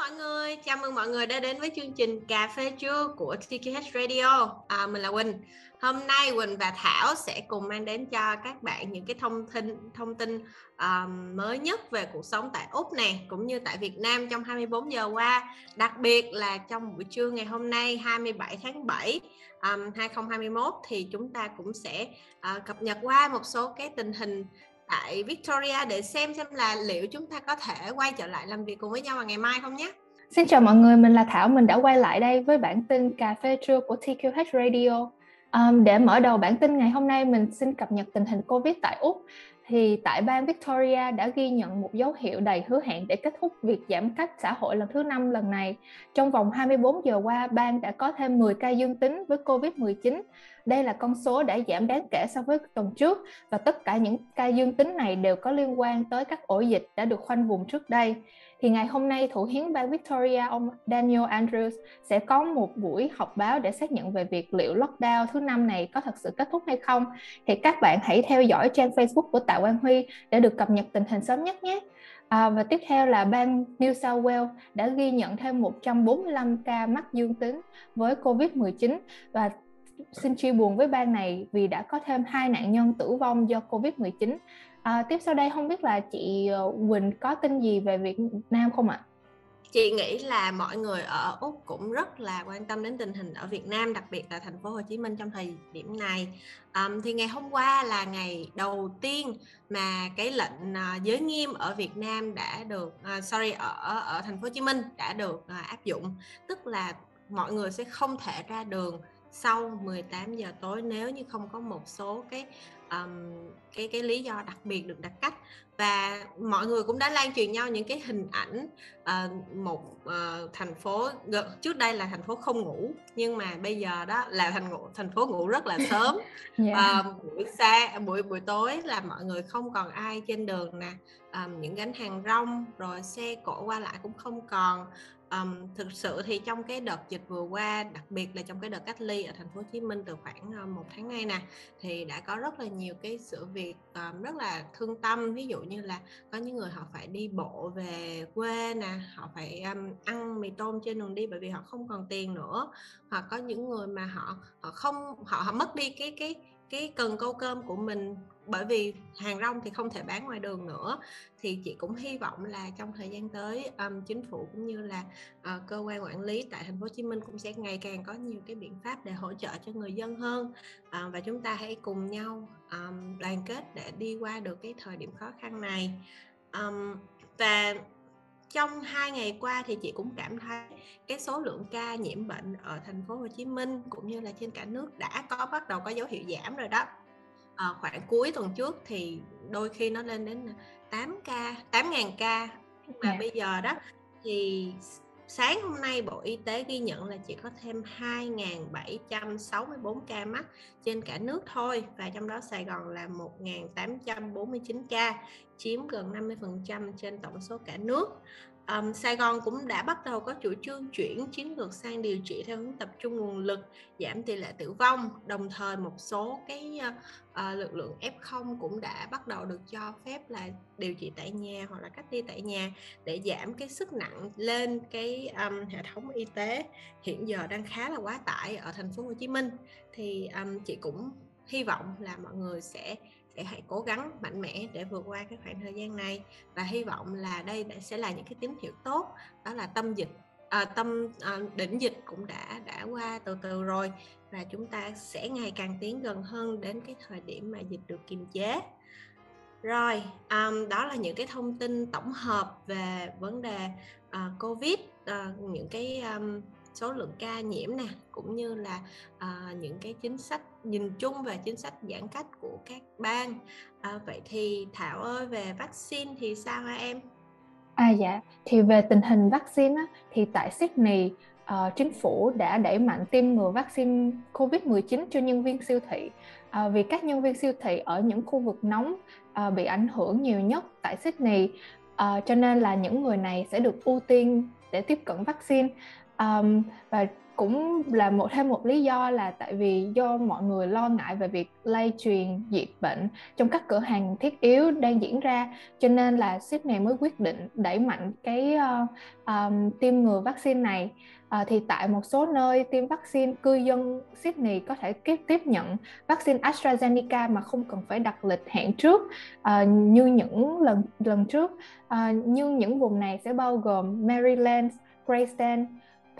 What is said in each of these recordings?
mọi người, chào mừng mọi người đã đến với chương trình Cà phê trưa của TKH Radio. À, mình là Quỳnh. Hôm nay Quỳnh và Thảo sẽ cùng mang đến cho các bạn những cái thông tin thông tin um, mới nhất về cuộc sống tại Úc này cũng như tại Việt Nam trong 24 giờ qua. Đặc biệt là trong buổi trưa ngày hôm nay 27 tháng 7 um, 2021 thì chúng ta cũng sẽ uh, cập nhật qua một số cái tình hình tại Victoria để xem xem là liệu chúng ta có thể quay trở lại làm việc cùng với nhau vào ngày mai không nhé. Xin chào mọi người, mình là Thảo, mình đã quay lại đây với bản tin cà phê trưa của TQH Radio. Um, để mở đầu bản tin ngày hôm nay, mình xin cập nhật tình hình Covid tại Úc. Thì tại bang Victoria đã ghi nhận một dấu hiệu đầy hứa hẹn để kết thúc việc giãn cách xã hội lần thứ năm lần này. Trong vòng 24 giờ qua, bang đã có thêm 10 ca dương tính với Covid-19 đây là con số đã giảm đáng kể so với tuần trước và tất cả những ca dương tính này đều có liên quan tới các ổ dịch đã được khoanh vùng trước đây. Thì ngày hôm nay, Thủ hiến bang Victoria, ông Daniel Andrews sẽ có một buổi họp báo để xác nhận về việc liệu lockdown thứ năm này có thật sự kết thúc hay không. Thì các bạn hãy theo dõi trang Facebook của Tạ Quang Huy để được cập nhật tình hình sớm nhất nhé. À, và tiếp theo là bang New South Wales đã ghi nhận thêm 145 ca mắc dương tính với COVID-19 và xin chia buồn với bang này vì đã có thêm hai nạn nhân tử vong do Covid-19. À, tiếp sau đây không biết là chị ờ, Quỳnh có tin gì về Việt Nam không ạ? Chị nghĩ là mọi người ở Úc cũng rất là quan tâm đến tình hình ở Việt Nam, đặc biệt là thành phố Hồ Chí Minh trong thời điểm này. Um, thì ngày hôm qua là ngày đầu tiên mà cái lệnh uh, giới nghiêm ở Việt Nam đã được, uh, sorry ở ở thành phố Hồ Chí Minh đã được uh, áp dụng, tức là mọi người sẽ không thể ra đường sau 18 giờ tối nếu như không có một số cái um, cái cái lý do đặc biệt được đặt cách. Và mọi người cũng đã lan truyền nhau những cái hình ảnh uh, một uh, thành phố trước đây là thành phố không ngủ nhưng mà bây giờ đó là thành ngủ thành phố ngủ rất là sớm. Yeah. uh, buổi xa buổi buổi tối là mọi người không còn ai trên đường nè um, những gánh hàng rong rồi xe cộ qua lại cũng không còn um, thực sự thì trong cái đợt dịch vừa qua đặc biệt là trong cái đợt cách ly ở thành phố Hồ Chí Minh từ khoảng ờ, một tháng nay nè thì đã có rất là nhiều cái sự việc um, rất là thương tâm. Ví dụ như là có những người họ phải đi bộ về quê nè họ phải um, ăn mì tôm trên đường đi bởi vì họ không còn tiền nữa. Hoặc có những người mà họ họ không họ họ mất đi cái cái cái cần câu cơm của mình bởi vì hàng rong thì không thể bán ngoài đường nữa. Thì chị cũng hy vọng là trong thời gian tới um, chính phủ cũng như là uh, cơ quan quản lý tại thành phố Hồ Chí Minh cũng sẽ ngày càng có nhiều cái biện pháp để hỗ trợ cho người dân hơn. Uh, và chúng ta hãy cùng nhau um, đoàn kết để đi qua được cái thời điểm khó khăn này. Um, và trong hai ngày qua thì chị cũng cảm thấy cái số lượng ca nhiễm bệnh ở thành phố Hồ Chí Minh cũng như là trên cả nước đã có bắt đầu có dấu hiệu giảm rồi đó à, khoảng cuối tuần trước thì đôi khi nó lên đến 8 ca 8.000 ca mà yeah. bây giờ đó thì sáng hôm nay, Bộ Y tế ghi nhận là chỉ có thêm 2.764 ca mắc trên cả nước thôi, và trong đó Sài Gòn là 1.849 ca, chiếm gần 50% trên tổng số cả nước um, Sài Gòn cũng đã bắt đầu có chủ trương chuyển chiến lược sang điều trị theo hướng tập trung nguồn lực giảm tỷ lệ tử vong. Đồng thời một số cái uh, lực lượng F0 cũng đã bắt đầu được cho phép là điều trị tại nhà hoặc là cách ly tại nhà để giảm cái sức nặng lên cái um, hệ thống y tế. Hiện giờ đang khá là quá tải ở thành phố Hồ Chí Minh. Thì um, chị cũng hy vọng là mọi người sẽ sẽ hãy cố gắng mạnh mẽ để vượt qua cái khoảng thời gian này. Và hy vọng là đây sẽ là những cái tín hiệu tốt đó là tâm dịch à, tâm à, đỉnh dịch cũng đã đã qua từ từ rồi. Và chúng ta sẽ ngày càng tiến gần hơn đến cái thời điểm mà dịch được kiềm chế. Rồi um, đó là những cái thông tin tổng hợp về vấn đề uh, covid uh, những cái um, số lượng ca nhiễm nè cũng như là uh, những cái chính sách nhìn chung về chính sách giãn cách của các bang. À, vậy thì Thảo ơi về vaccine thì sao hả em? À dạ. Thì về tình hình vaccine á, thì tại Sydney uh, chính phủ đã đẩy mạnh tiêm ngừa vaccine COVID-19 cho nhân viên siêu thị. Uh, vì các nhân viên siêu thị ở những khu vực nóng uh, bị ảnh hưởng nhiều nhất tại Sydney. Uh, cho nên là những người này sẽ được ưu tiên để tiếp cận vaccine um, và cũng là một thêm một lý do là tại vì do mọi người lo ngại về việc lây truyền diệt bệnh trong các cửa hàng thiết yếu đang diễn ra cho nên là ship này mới quyết định đẩy mạnh cái uh, um, tiêm ngừa vaccine này. À, thì tại một số nơi tiêm vaccine cư dân Sydney có thể tiếp tiếp nhận vaccine AstraZeneca mà không cần phải đặt lịch hẹn trước à, như những lần lần trước. À, nhưng những vùng này sẽ bao gồm Maryland, Queensland,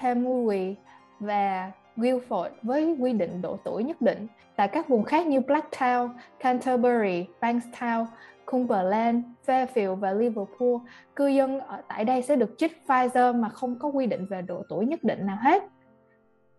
Pemulwuy và Guildford với quy định độ tuổi nhất định. Tại các vùng khác như Blacktown, Canterbury, Bankstown, Cumberland, Fairfield và Liverpool, cư dân ở tại đây sẽ được chích Pfizer mà không có quy định về độ tuổi nhất định nào hết.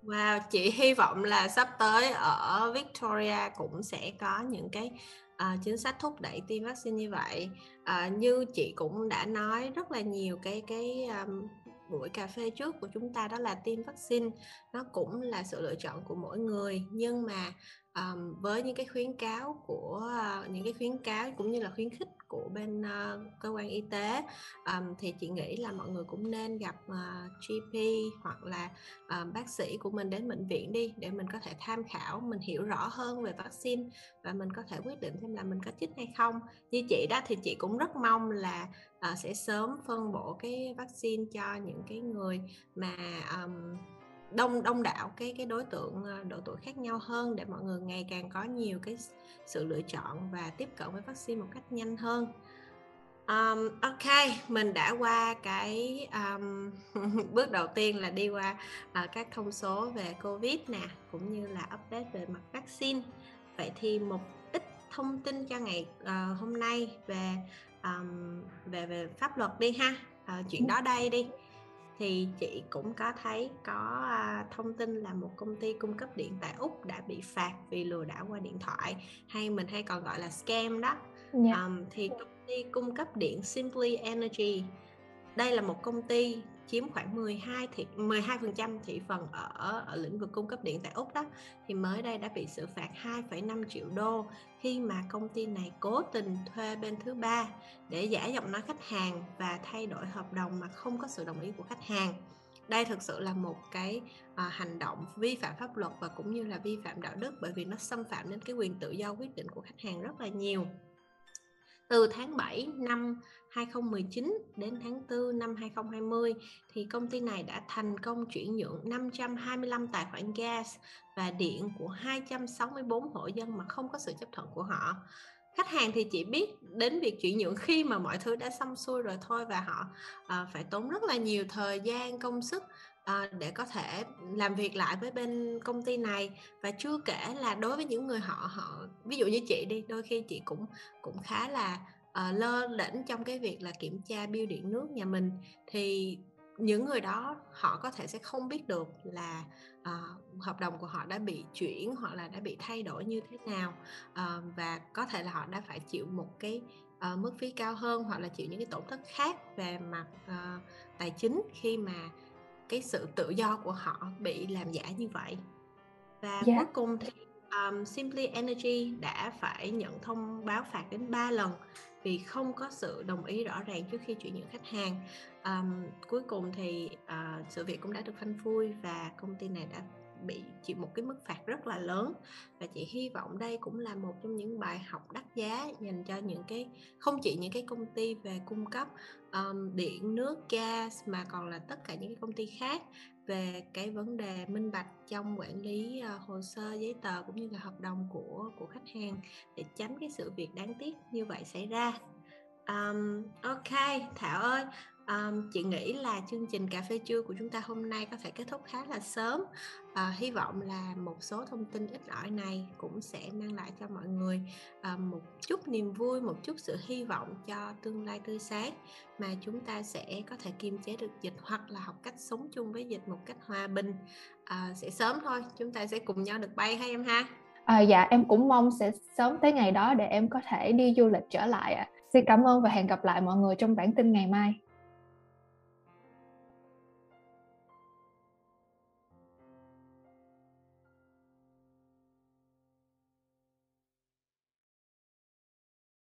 Wow, chị hy vọng là sắp tới ở Victoria cũng sẽ có những cái à, chính sách thúc đẩy tiêm vaccine như vậy. à, như chị cũng đã nói rất là nhiều cái cái um, buổi cà phê trước của chúng ta đó là tiêm vaccine. Nó cũng là sự lựa chọn của mỗi người. Nhưng mà um, với những cái khuyến cáo của uh, những cái khuyến cáo cũng như là khuyến khích của bên uh, cơ quan y tế. Um, thì chị nghĩ là mọi người cũng nên gặp ờ, uh, GP hoặc là uh, bác sĩ của mình đến bệnh viện đi để mình có thể tham khảo mình hiểu rõ hơn về vaccine và mình có thể quyết định xem là mình có chích hay không. Như chị đó thì chị cũng rất mong là uh, sẽ sớm phân bổ cái vaccine cho những cái người mà um, đông đông đảo cái cái đối tượng ờ, độ tuổi khác nhau hơn để mọi người ngày càng có nhiều cái sự lựa chọn và tiếp cận với vaccine một cách nhanh hơn. Um, ok mình đã qua cái um, bước đầu tiên là đi qua uh, các thông số về covid nè cũng như là update về mặt vaccine. Vậy thì một ít thông tin cho ngày uh, hôm nay về um, về về pháp luật đi ha. Uh, chuyện đó đây đi thì chị cũng có thấy có à, thông tin là một công ty cung cấp điện tại úc đã bị phạt vì lừa đảo qua điện thoại hay mình hay còn gọi là scam đó yeah. Dạ. um, thì công ty cung cấp điện Simply Energy đây là một công ty chiếm khoảng 12 thị 12% thị phần ở ở lĩnh vực cung cấp điện tại Úc đó thì mới đây đã bị xử phạt 2,5 triệu đô khi mà công ty này cố tình thuê bên thứ ba để giả giọng nói khách hàng và thay đổi hợp đồng mà không có sự đồng ý của khách hàng. Đây thực sự là một cái à, hành động vi phạm pháp luật và cũng như là vi phạm đạo đức bởi vì nó xâm phạm đến cái quyền tự do quyết định của khách hàng rất là nhiều từ tháng 7 năm 2019 đến tháng 4 năm 2020 thì công ty này đã thành công chuyển nhượng 525 tài khoản gas và điện của 264 hộ dân mà không có sự chấp thuận của họ. Khách hàng thì chỉ biết đến việc chuyển nhượng khi mà mọi thứ đã xong xuôi rồi thôi và họ uh, phải tốn rất là nhiều thời gian công sức à, để có thể làm việc lại với bên công ty này. Và chưa kể là đối với những người họ họ ví dụ như chị đi đôi khi chị cũng cũng khá là uh, lơ lĩnh trong cái việc là kiểm tra biêu điện nước nhà mình. Thì những người đó họ có thể sẽ không biết được là uh, hợp đồng của họ đã bị chuyển hoặc là đã bị thay đổi như thế nào. Uh, và có thể là họ đã phải chịu một cái uh, mức phí cao hơn hoặc là chịu những cái tổn thất khác về mặt uh, tài chính khi mà cái sự tự do của họ bị làm giả như vậy và yeah. Dạ. cuối cùng thì um, Simply Energy đã phải nhận thông báo phạt đến 3 lần vì không có sự đồng ý rõ ràng trước khi chuyển nhượng khách hàng um, cuối cùng thì uh, sự việc cũng đã được phanh phui và công ty này đã bị chịu một cái mức phạt rất là lớn. Và chị hy vọng đây cũng là một trong những bài học đắt giá dành cho những cái không chỉ những cái công ty về cung cấp um, điện nước gas mà còn là tất cả những cái công ty khác về cái vấn đề minh bạch trong quản lý uh, hồ sơ giấy tờ cũng như là hợp đồng của của khách hàng để tránh cái sự việc đáng tiếc như vậy xảy ra. Um, ok thảo ơi um, chị nghĩ là chương trình cà phê trưa của chúng ta hôm nay có thể kết thúc khá là sớm uh, hy vọng là một số thông tin ít ỏi này cũng sẽ mang lại cho mọi người uh, một chút niềm vui một chút sự hy vọng cho tương lai tươi sáng mà chúng ta sẽ có thể kiềm chế được dịch hoặc là học cách sống chung với dịch một cách hòa bình uh, sẽ sớm thôi chúng ta sẽ cùng nhau được bay hay em ha À, dạ em cũng mong sẽ sớm tới ngày đó để em có thể đi du lịch trở lại ạ. À. Xin cảm ơn và hẹn gặp lại mọi người trong bản tin ngày mai.